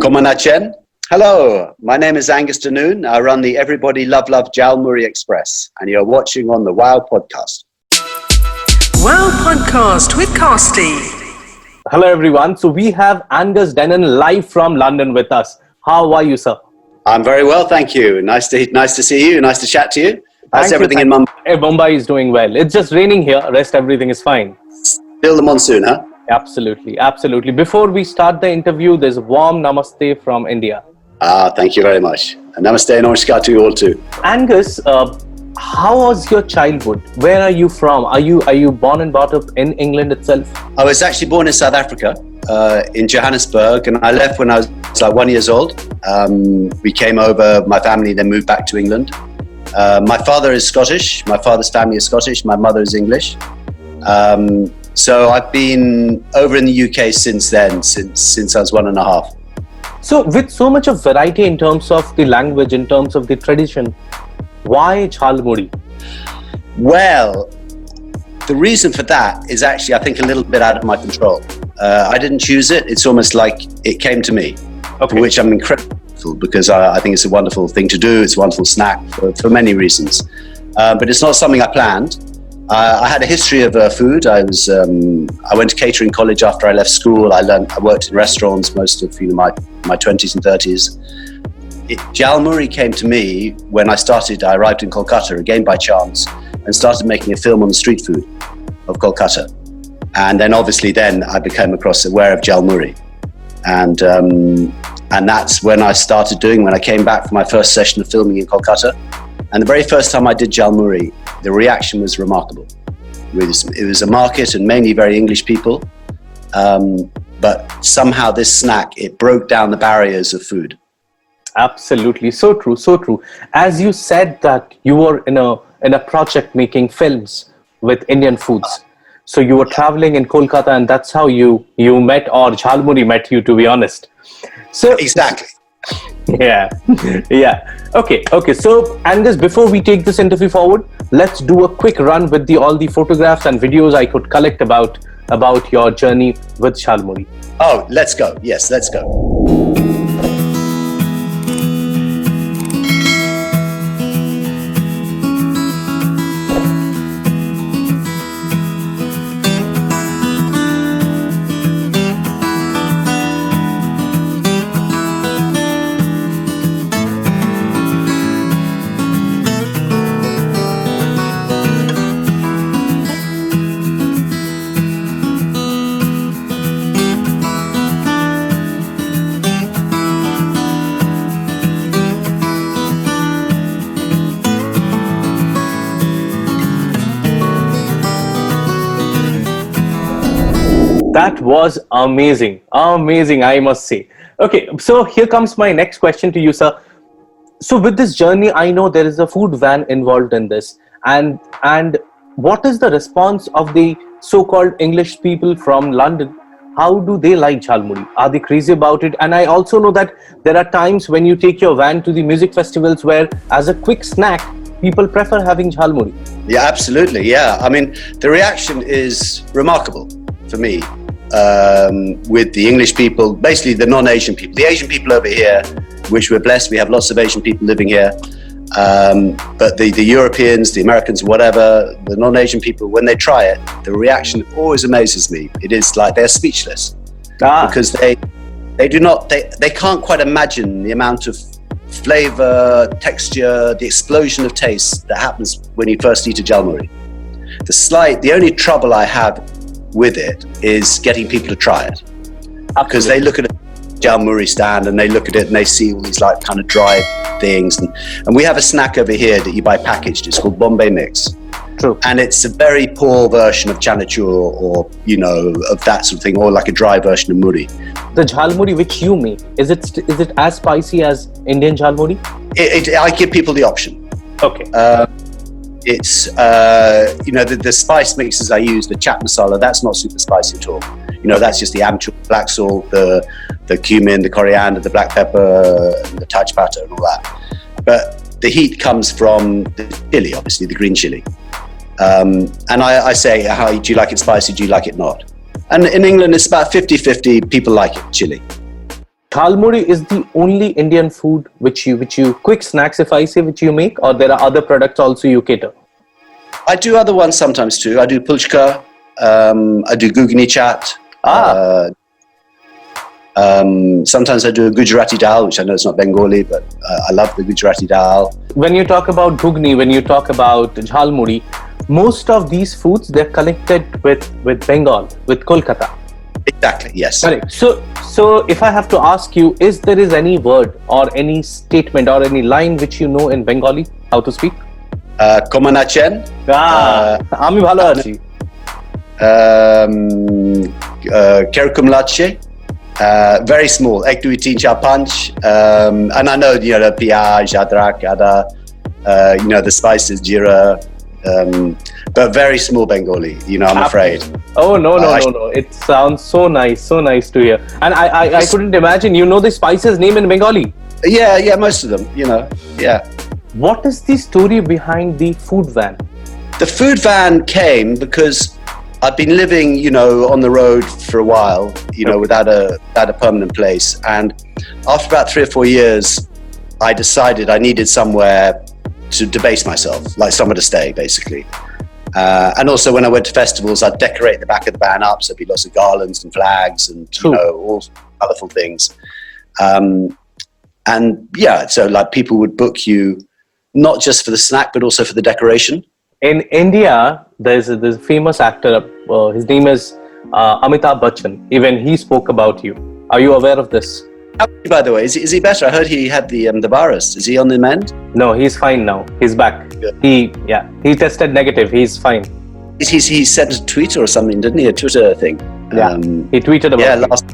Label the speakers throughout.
Speaker 1: Komanachen. Hello, my name is Angus Denoon. I run the Everybody Love Love Jhalmuri Express, and you're watching on the WOW podcast.
Speaker 2: WOW podcast with Kausty.
Speaker 3: Hello, everyone. So we have Angus Denoon live from London with us. How are you, sir?
Speaker 1: I'm very well, thank you. Nice to nice to see you. Nice to chat to you. How's
Speaker 3: Thank you,
Speaker 1: everything
Speaker 3: thank
Speaker 1: in Mumbai?
Speaker 3: Eh, Mumbai is doing well. It's just raining here. Rest everything is fine.
Speaker 1: Still the monsoon, huh?
Speaker 3: Absolutely, absolutely. Before we start the interview, there's a warm namaste from India.
Speaker 1: Ah, thank you very much. And namaste and namaskar to you all too.
Speaker 3: Angus, uh, how was your childhood? Where are you from? Are you are you born and brought up in England itself?
Speaker 1: I was actually born in South Africa, uh, in Johannesburg, and I left when I was like one years old. Um, we came over, my family then moved back to England. Uh, my father is Scottish. My father's family is Scottish. My mother is English. Um, so I've been over in the UK since then, since since I was one and a half.
Speaker 3: So, with so much of variety in terms of the language, in terms of the tradition, why Jhalmuri?
Speaker 1: Well, the reason for that is actually, I think, a little bit out of my control. Uh, I didn't choose it. It's almost like it came to me, for which I'm incredibly grateful because I, I think it's a wonderful thing to do. It's a wonderful snack for, for many reasons. Uh, but it's not something I planned. Uh, I had a history of uh, food. I was um, I went to catering college after I left school. I learned I worked in restaurants most of you know my my twenties and thirties. Jhalmuri came to me when I started. I arrived in Kolkata again by chance and started making a film on the street food of Kolkata. And then obviously then I became across aware of Jhalmuri, and um, and that's when I started doing. When I came back from my first session of filming in Kolkata, and the very first time I did Jhalmuri, the reaction was remarkable. It was, it was a market and mainly very English people, um, but somehow this snack it broke down the barriers of food.
Speaker 3: Absolutely, so true, so true. As you said that you were in a in a project making films with Indian foods, so you were traveling in Kolkata, and that's how you you met or Jhalmuri met you. To be honest, so
Speaker 1: Exactly.
Speaker 3: Yeah, yeah. Okay, okay. So Angus, before we take this interview forward, let's do a quick run with the all the photographs and videos I could collect about about your journey with Jhalmuri.
Speaker 1: Oh, let's go. Yes, let's go.
Speaker 3: Was amazing. Amazing, I must say. Okay, so here comes my next question to you, sir. So with this journey, I know there is a food van involved in this. And and what is the response of the so-called English people from London? How do they like Jhalmuri? Are they crazy about it? And I also know that there are times when you take your van to the music festivals where as a quick snack, people prefer having Jhalmuri.
Speaker 1: Yeah, absolutely. Yeah, I mean, the reaction is remarkable for me um, with the English people, basically the non-Asian people. The Asian people over here, which we're blessed, we have lots of Asian people living here. Um, but the, the Europeans, the Americans, whatever, the non-Asian people, when they try it, the reaction always amazes me. It is like they're speechless
Speaker 3: Ah,
Speaker 1: because they they do not they, they can't quite imagine the amount of flavor, texture, the explosion of taste that happens when you first eat a jhalmuri. The slight, the only trouble I have with it is getting people to try it because they look at a jhalmuri stand and they look at it and they see all these like kind of dry things and, and we have a snack over here that you buy packaged. It's called Bombay Mix
Speaker 3: true.
Speaker 1: and it's a very poor version of chanachur or you know of that sort of thing or like a dry version of muri.
Speaker 3: The jhalmuri which you make, is it is it as spicy as Indian jhalmuri?
Speaker 1: It, it, I give people the option.
Speaker 3: Okay.
Speaker 1: Uh, it's uh, you know the, the spice mixes I use, the chat masala. That's not super spicy at all. You know that's just the amchur, black salt, the the cumin, the coriander, the black pepper, and the touch pata, and all that. But the heat comes from the chili, obviously the green chili. Um, and I, I say, how do you like it spicy? Do you like it not? And in England, it's about 50-50. People like it chili.
Speaker 3: Jhalmuri is the only Indian food which you which you quick snacks if I say which you make, or there are other products also you cater.
Speaker 1: I do other ones sometimes too. I do pulchka. Um, I do ghugni chat.
Speaker 3: Ah.
Speaker 1: Uh, um, sometimes I do a Gujarati dal, which I know it's not Bengali, but uh, I love the Gujarati dal.
Speaker 3: When you talk about ghugni, when you talk about jhalmuri, most of these foods they're connected with with Bengal, with Kolkata.
Speaker 1: Exactly. Yes.
Speaker 3: Correct. So, so if I have to ask you, is there is any word or any statement or any line which you know in Bengali how to speak?
Speaker 1: Uh, Komanachen.
Speaker 3: Ah, আমি ভালো আছি
Speaker 1: Um, uh, Kerkum lache. Uh, very small. Ek dui teen cha punch. Um, and I know, you know, the piyaj, adrak, ada, uh, you know, the spices, jira. um, but very small Bengali, you know, I'm afraid.
Speaker 3: Oh no no
Speaker 1: Uh,
Speaker 3: no no! It sounds so nice, so nice to hear. And I I, I couldn't imagine. You know the spices name in Bengali.
Speaker 1: Yeah, yeah, most of them, you know, yeah.
Speaker 3: What is the story behind the food van?
Speaker 1: The food van came because I've been living, you know, on the road for a while, you know, without a without a permanent place. And after about three or four years, I decided I needed somewhere to debase myself, like somewhere to stay, basically. Uh, and also, when I went to festivals, I'd decorate the back of the van up, so there'd be lots of garlands and flags and
Speaker 3: True.
Speaker 1: you know all colourful things. Um, and yeah, so like people would book you not just for the snack, but also for the decoration.
Speaker 3: In India, there's a, there's a famous actor. Uh, his name is uh, Amitabh Bachchan. Even he spoke about you. Are you aware of this?
Speaker 1: By the way, is, is he better? I heard he had the um, the virus. Is he on the mend?
Speaker 3: No, he's fine now. He's back.
Speaker 1: Good.
Speaker 3: He yeah, he tested negative. He's fine.
Speaker 1: He, he sent a tweet or something, didn't he? A Twitter thing.
Speaker 3: Yeah.
Speaker 1: Um,
Speaker 3: He tweeted about
Speaker 1: yeah. Last.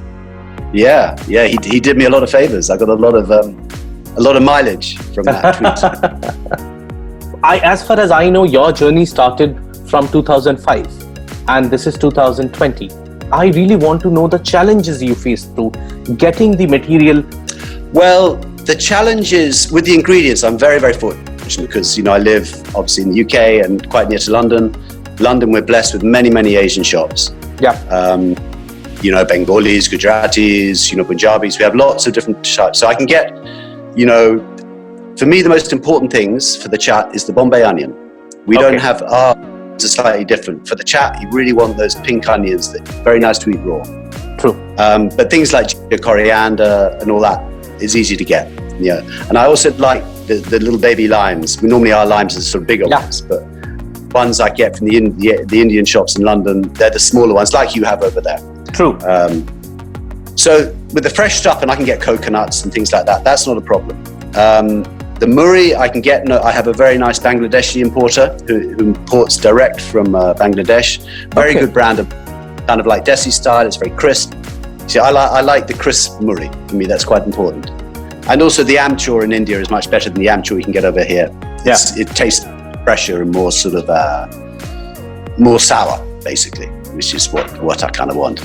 Speaker 1: Yeah, yeah. He, he did me a lot of favors. I got a lot of um, a lot of mileage from that tweet.
Speaker 3: I, as far as I know, your journey started from 2005, and this is 2020. I really want to know the challenges you faced through getting the material.
Speaker 1: Well, the challenge is with the ingredients. I'm very, very fortunate because you know I live obviously in the UK and quite near to London. London, we're blessed with many, many Asian shops.
Speaker 3: Yeah.
Speaker 1: um, you know, Bengalis, Gujaratis, you know, Punjabis. We have lots of different types. So I can get, you know, for me, the most important things for the chat is the Bombay onion. We
Speaker 3: Okay.
Speaker 1: don't have our, it's slightly different. For the chat, you really want those pink onions that are very nice to eat raw. Um, but things like coriander and all that is easy to get. Yeah. And I also like the, the little baby limes. Normally our limes are sort of bigger
Speaker 3: Yeah.
Speaker 1: ones, but ones I get from the, the, the Indian shops in London, they're the smaller ones like you have over there.
Speaker 3: True.
Speaker 1: Um, so with the fresh stuff, and I can get coconuts and things like that. That's not a problem. Um, the muri I can get. No, I have a very nice Bangladeshi importer who, who imports direct from uh, Bangladesh. Very
Speaker 3: Okay.
Speaker 1: good brand of kind of like Desi style. It's very crisp. See, I like I like the crisp muri. For me, that's quite important. And also the amchur in India is much better than the amchur you can get over here. It's, It tastes fresher and more sort of uh, more sour, basically, which is what, what I kind of want.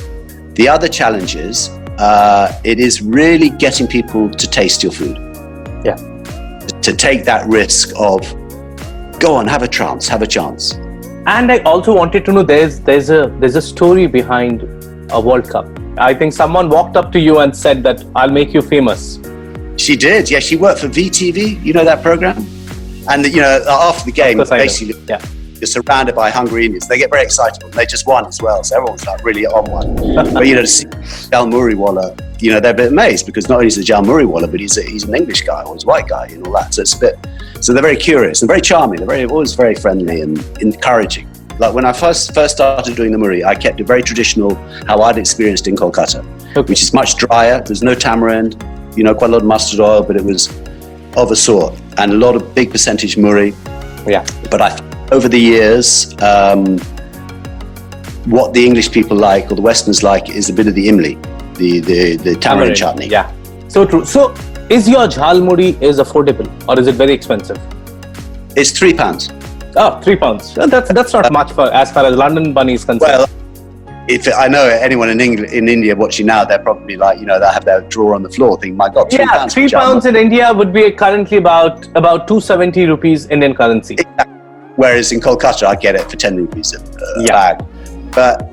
Speaker 1: The other challenge is uh, it is really getting people to taste your food.
Speaker 3: Yeah.
Speaker 1: To take that risk of go on, have a chance, have a chance.
Speaker 3: And I also wanted to know there's there's a there's a story behind a World Cup. I think someone walked up to you and said that I'll make you famous.
Speaker 1: She did, yeah. She worked for VTV, you know that program? And, you know, after the game,
Speaker 3: Of course I know.
Speaker 1: basically,
Speaker 3: Yeah.
Speaker 1: you're surrounded by hungry Indians. They get very excited. They just won as well, so everyone's like really on one. but you know, to see Jal you know, they're a bit amazed because not only is it Jhal Muri-Walla, but he's a, he's an English guy or he's a white guy and all that. So it's a bit. So they're very curious and very charming. They're very always very friendly and encouraging. Like when I first first started doing the muri, I kept it very traditional, how I'd experienced in Kolkata,
Speaker 3: Okay.
Speaker 1: which is much drier. There's no tamarind, you know, quite a lot of mustard oil, but it was of a sort and a lot of big percentage muri
Speaker 3: Yeah.
Speaker 1: but I over the years, um, what the English people like or the Westerners like is a bit of the imli, the the, the tamarind chutney.
Speaker 3: Yeah. So true. So is your jhalmuri is affordable or is it very expensive?
Speaker 1: It's three pounds.
Speaker 3: Oh, three pounds. That's that's not much for as far as London bunny is concerned.
Speaker 1: Well, if I know anyone in England in India watching now, they're probably like you know they have their drawer on the floor, thinking, "My God, three
Speaker 3: yeah,
Speaker 1: pounds."
Speaker 3: three pounds in India would be currently about about two seventy rupees Indian currency.
Speaker 1: Whereas in Kolkata, I get it for ten rupees a, a
Speaker 3: Yeah.
Speaker 1: bag. But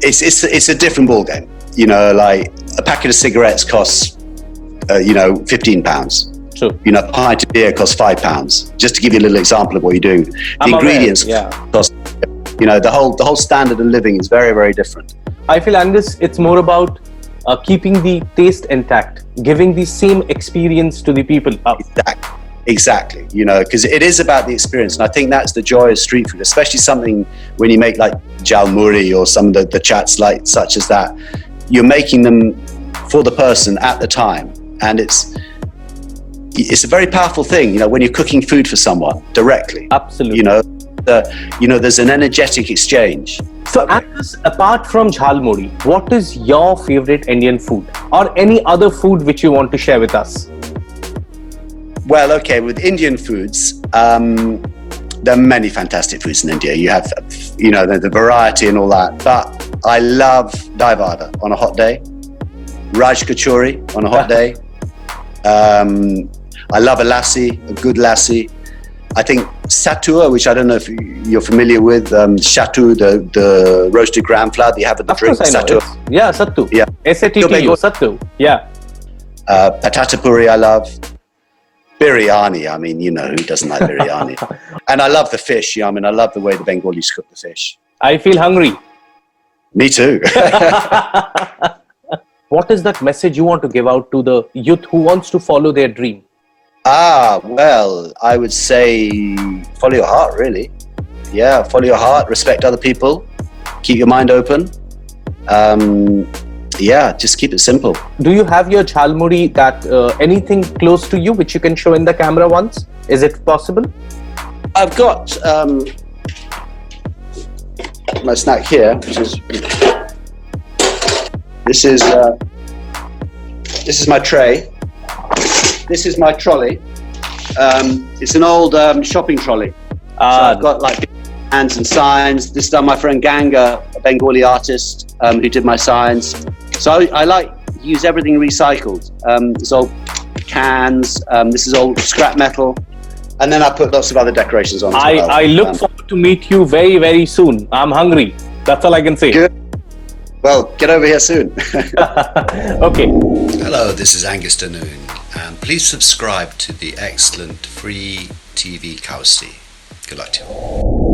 Speaker 1: it's it's it's a different ball game. You know, like a packet of cigarettes costs, uh, you know, fifteen pounds.
Speaker 3: True.
Speaker 1: You know, a pint of beer costs five pounds. Just to give you a little example of what you're doing, the
Speaker 3: I'm aware,
Speaker 1: ingredients
Speaker 3: yeah.
Speaker 1: cost. You know, the whole the whole standard of living is very very different.
Speaker 3: I feel, Angus, it's more about uh, keeping the taste intact, giving the same experience to the people. Uh,
Speaker 1: Exactly. Exactly. You know, because it is about the experience, and I think that's the joy of street food, especially something when you make like jhalmuri or some of the, the chats like such as that. You're making them for the person at the time, and it's it's a very powerful thing. You know, when you're cooking food for someone directly.
Speaker 3: absolutely.
Speaker 1: You know, the you know, there's an energetic exchange.
Speaker 3: So, apart from jhalmuri, what is your favorite Indian food, or any other food which you want to share with us?
Speaker 1: Well, okay, with Indian foods, um, there are many fantastic foods in India. You have, you know, the, the variety and all that. But I love daivada on a hot day, raj kachori on a hot day. Um, I love a lassi, a good lassi. I think satua, which I don't know if you're familiar with, um, shatu, the, the roasted gram flour that you have at the
Speaker 3: Of
Speaker 1: drink.
Speaker 3: course, I know.
Speaker 1: satua.
Speaker 3: Yeah, sattu.
Speaker 1: Yeah.
Speaker 3: S-A-T-T-U, sattu. Yeah.
Speaker 1: Uh, patata puri, I love. Biryani, I mean, you know, who doesn't like biryani? and I love the fish. Yeah, I mean, I love the way the Bengalis cook the fish.
Speaker 3: I feel hungry.
Speaker 1: Me too.
Speaker 3: What is that message you want to give out to the youth who wants to follow their dream?
Speaker 1: Ah, well, I would say follow your heart, really. Yeah, follow your heart, respect other people, keep your mind open. Um, yeah, just keep it simple.
Speaker 3: Do you have your Jhalmuri that uh, anything close to you which you can show in the camera once? Is it possible?
Speaker 1: I've got um, my snack here, which is this is uh, this is my tray. This is my trolley. Um, it's an old um, shopping trolley. So
Speaker 3: Ah,
Speaker 1: I've got like hands and signs. This is done by my friend Ganga, a Bengali artist um, who did my signs. So I, I like use everything recycled. Um, it's old cans. Um, this is old scrap metal. And then I put lots of other decorations on. as
Speaker 3: I,
Speaker 1: well.
Speaker 3: I look
Speaker 1: Um,
Speaker 3: forward to meet you very, very soon. I'm hungry. That's all I can say.
Speaker 1: Good. Well, get over here soon.
Speaker 3: okay.
Speaker 4: Hello, this is Angus Denoon, and please subscribe to the excellent free TV Kausty. Good luck to you.